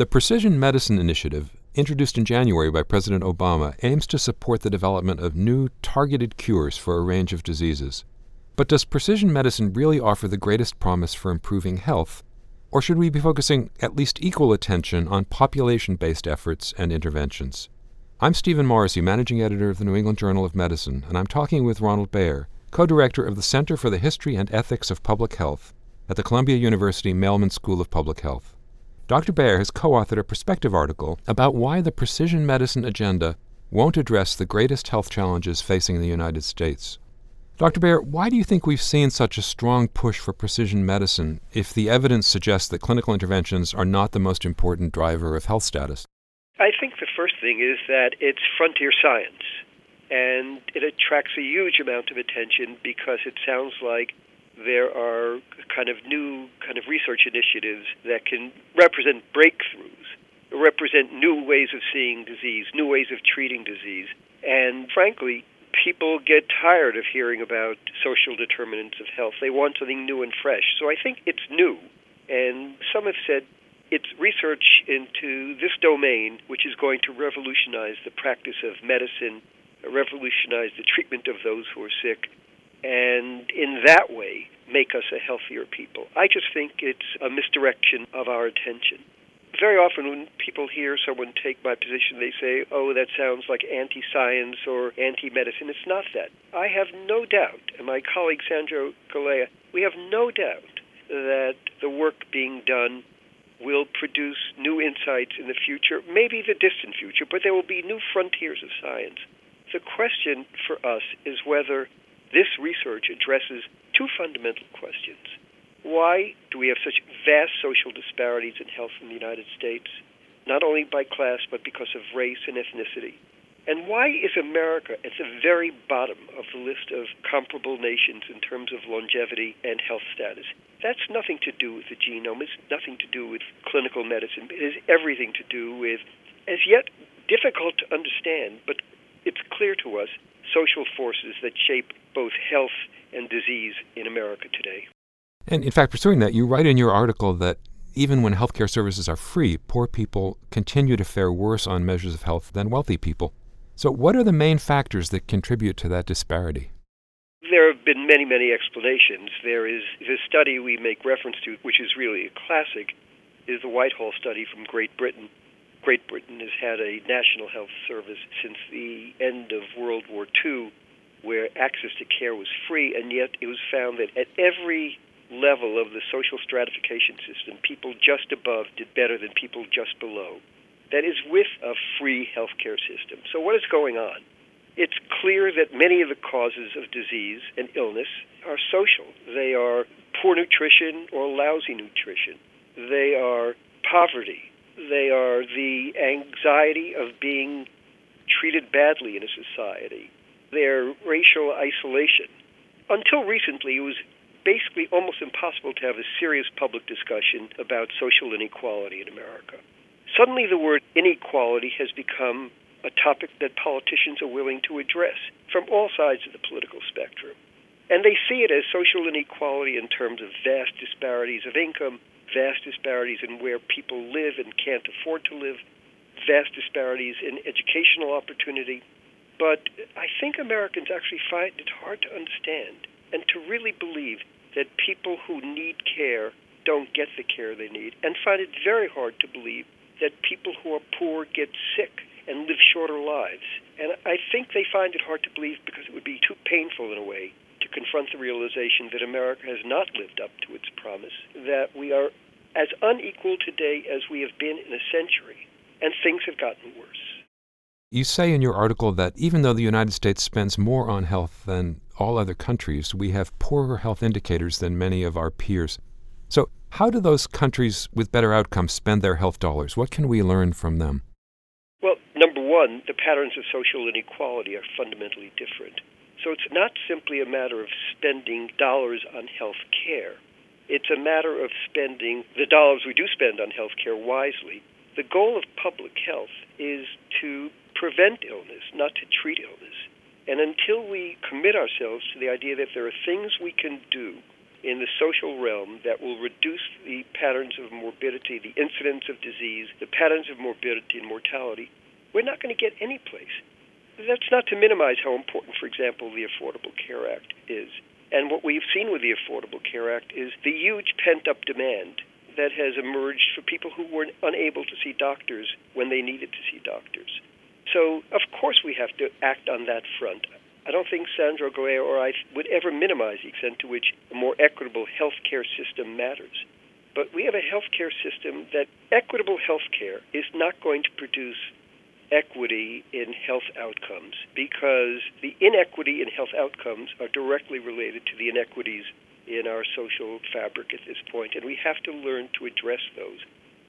The Precision Medicine Initiative, introduced in January by President Obama, aims to support the development of new targeted cures for a range of diseases. But does precision medicine really offer the greatest promise for improving health? Or should we be focusing at least equal attention on population based efforts and interventions? I'm Stephen Morrissey, managing editor of the New England Journal of Medicine, and I'm talking with Ronald Bayer, co director of the Center for the History and Ethics of Public Health at the Columbia University Mailman School of Public Health. Dr. Bayer has co authored a perspective article about why the precision medicine agenda won't address the greatest health challenges facing the United States. Dr. Bayer, why do you think we've seen such a strong push for precision medicine if the evidence suggests that clinical interventions are not the most important driver of health status? I think the first thing is that it's frontier science, and it attracts a huge amount of attention because it sounds like there are kind of new kind of research initiatives that can represent breakthroughs, represent new ways of seeing disease, new ways of treating disease. And frankly, people get tired of hearing about social determinants of health. They want something new and fresh. So I think it's new. And some have said it's research into this domain which is going to revolutionize the practice of medicine, revolutionize the treatment of those who are sick, and in that way make us a healthier people. I just think it's a misdirection of our attention. Very often, when people hear someone take my position, they say, Oh, that sounds like anti science or anti medicine. It's not that. I have no doubt, and my colleague Sandro Galea, we have no doubt that the work being done will produce new insights in the future, maybe the distant future, but there will be new frontiers of science. The question for us is whether this research addresses two fundamental questions. Why do we have such vast social disparities in health in the United States, not only by class, but because of race and ethnicity? And why is America at the very bottom of the list of comparable nations in terms of longevity and health status? That's nothing to do with the genome. It's nothing to do with clinical medicine. It has everything to do with, as yet difficult to understand, but it's clear to us, social forces that shape both health and disease in America today. And in fact, pursuing that, you write in your article that even when healthcare services are free, poor people continue to fare worse on measures of health than wealthy people. So, what are the main factors that contribute to that disparity? There have been many, many explanations. There is the study we make reference to, which is really a classic, is the Whitehall study from Great Britain, Great Britain has had a national health service since the end of World War II where access to care was free, and yet it was found that at every level of the social stratification system, people just above did better than people just below. That is with a free healthcare system. So, what is going on? It's clear that many of the causes of disease and illness are social. They are poor nutrition or lousy nutrition. They are poverty they are the anxiety of being treated badly in a society. They're racial isolation. Until recently, it was basically almost impossible to have a serious public discussion about social inequality in America. Suddenly, the word inequality has become a topic that politicians are willing to address from all sides of the political spectrum. And they see it as social inequality in terms of vast disparities of income, vast disparities in where people live and can't afford to live, vast disparities in educational opportunity. But I think Americans actually find it hard to understand and to really believe that people who need care don't get the care they need, and find it very hard to believe that people who are poor get sick and live shorter lives. And I think they find it hard to believe because it would be too painful in a way to confront the realization that America has not lived up to its promise, that we are as unequal today as we have been in a century, and things have gotten worse. You say in your article that even though the United States spends more on health than all other countries, we have poorer health indicators than many of our peers. So, how do those countries with better outcomes spend their health dollars? What can we learn from them? Well, number one, the patterns of social inequality are fundamentally different. So it's not simply a matter of spending dollars on health care. It's a matter of spending the dollars we do spend on health care wisely. The goal of public health is prevent illness, not to treat illness. And until we commit ourselves to the idea that there are things we can do in the social realm that will reduce the patterns of morbidity, the incidence of disease, the patterns of morbidity and mortality, we're not going to get any place. That's not to minimize how important, for example, the Affordable Care Act is. And what we've seen with the Affordable Care Act is the huge pent up demand that has emerged for people who were unable to see doctors when they needed to see doctors. So, of course, we have to act on that front. I don't think Sandro Galea or I would ever minimize the extent to which a more equitable health care system matters. But we have a health care system that equitable health care is not going to produce equity in health outcomes because the inequity in health outcomes are directly related to the inequities in our social fabric at this point, and we have to learn to address those.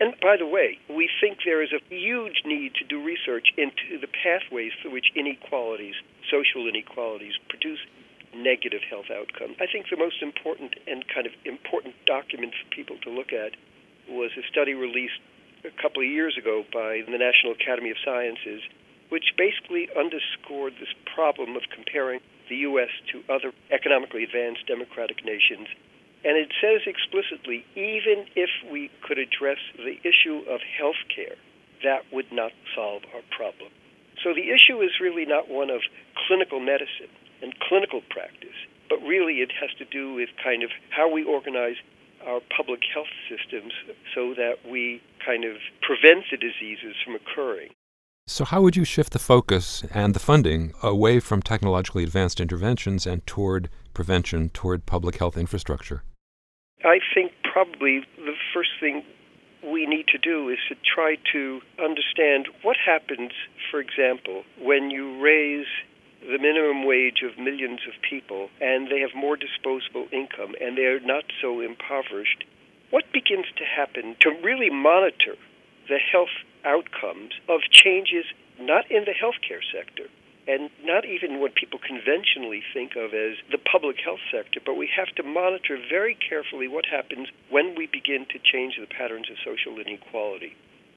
And by the way, we think there is a huge need to do research into the pathways through which inequalities, social inequalities, produce negative health outcomes. I think the most important and kind of important document for people to look at was a study released a couple of years ago by the National Academy of Sciences, which basically underscored this problem of comparing the U.S. to other economically advanced democratic nations and it says explicitly, even if we could address the issue of health care, that would not solve our problem. So the issue is really not one of clinical medicine and clinical practice, but really it has to do with kind of how we organize our public health systems so that we kind of prevent the diseases from occurring. So, how would you shift the focus and the funding away from technologically advanced interventions and toward prevention, toward public health infrastructure? I think probably the first thing we need to do is to try to understand what happens, for example, when you raise the minimum wage of millions of people and they have more disposable income and they're not so impoverished. What begins to happen to really monitor the health outcomes of changes not in the healthcare sector, and not even what people conventionally think of as the public health sector, but we have to monitor very carefully what happens when we begin to change the patterns of social inequality.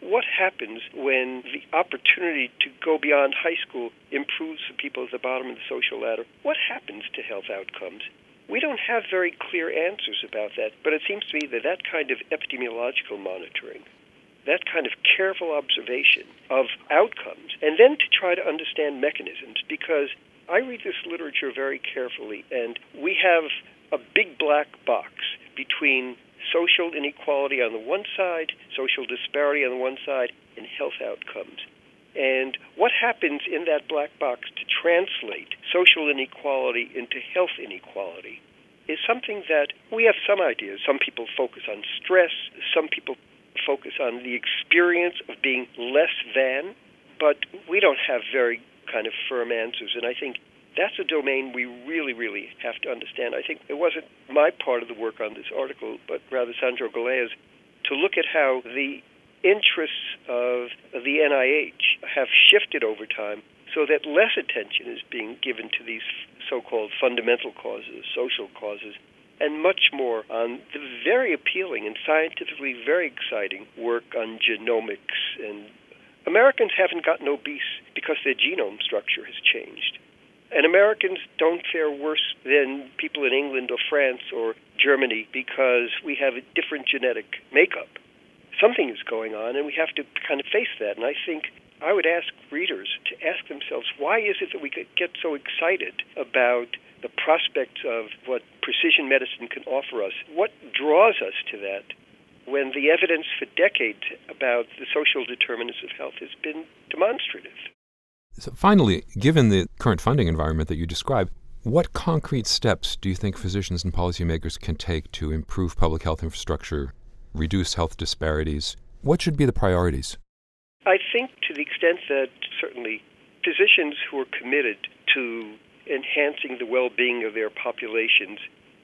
What happens when the opportunity to go beyond high school improves the people at the bottom of the social ladder? What happens to health outcomes? We don't have very clear answers about that, but it seems to me that that kind of epidemiological monitoring that kind of careful observation of outcomes, and then to try to understand mechanisms. Because I read this literature very carefully, and we have a big black box between social inequality on the one side, social disparity on the one side, and health outcomes. And what happens in that black box to translate social inequality into health inequality is something that we have some ideas. Some people focus on stress, some people focus on the experience of being less than, but we don't have very kind of firm answers. And I think that's a domain we really, really have to understand. I think it wasn't my part of the work on this article, but rather Sandro Galea's, to look at how the interests of the NIH have shifted over time so that less attention is being given to these so called fundamental causes, social causes, and much more on the very appealing and scientifically very exciting work on genomics. And Americans haven't gotten obese because their genome structure has changed. And Americans don't fare worse than people in England or France or Germany because we have a different genetic makeup. Something is going on, and we have to kind of face that. And I think I would ask readers to ask themselves why is it that we get so excited about the prospects of what precision medicine can offer us. What draws us to that when the evidence for decades about the social determinants of health has been demonstrative? So finally, given the current funding environment that you describe, what concrete steps do you think physicians and policymakers can take to improve public health infrastructure, reduce health disparities? What should be the priorities? I think to the extent that certainly physicians who are committed to enhancing the well being of their populations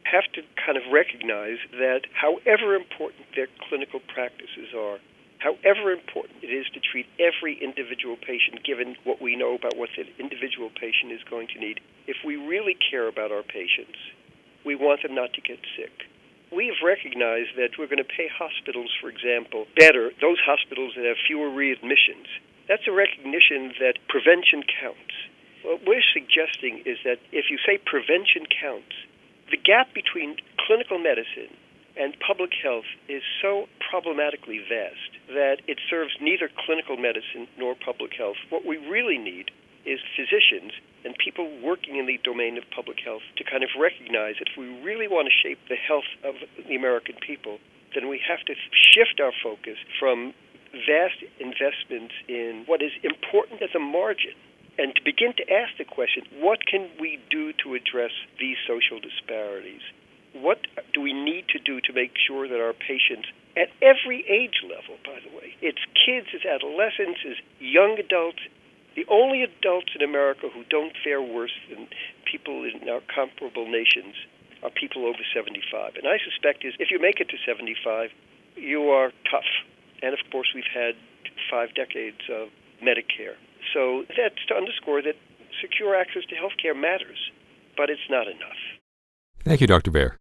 have to kind of recognize that however important their clinical practices are, however important it is to treat every individual patient given what we know about what the individual patient is going to need, if we really care about our patients, we want them not to get sick. We have recognized that we're going to pay hospitals, for example, better, those hospitals that have fewer readmissions. That's a recognition that prevention counts what we're suggesting is that if you say prevention counts, the gap between clinical medicine and public health is so problematically vast that it serves neither clinical medicine nor public health. What we really need is physicians and people working in the domain of public health to kind of recognize that if we really want to shape the health of the American people, then we have to shift our focus from vast investments in what is important at the margin and to begin to ask the question what can we do to address these social disparities? What do we need to do to make sure that our patients, at every age level, by the way, it's kids, it's adolescents, it's young adults, the only adults in America who don't fare worse than people in our comparable nations are people over 75. And I suspect is if you make it to 75, you are tough. And of course, we've had five decades of Medicare. So that's to underscore that secure access to health care matters, but it's not enough. Thank you, Dr. Bayer.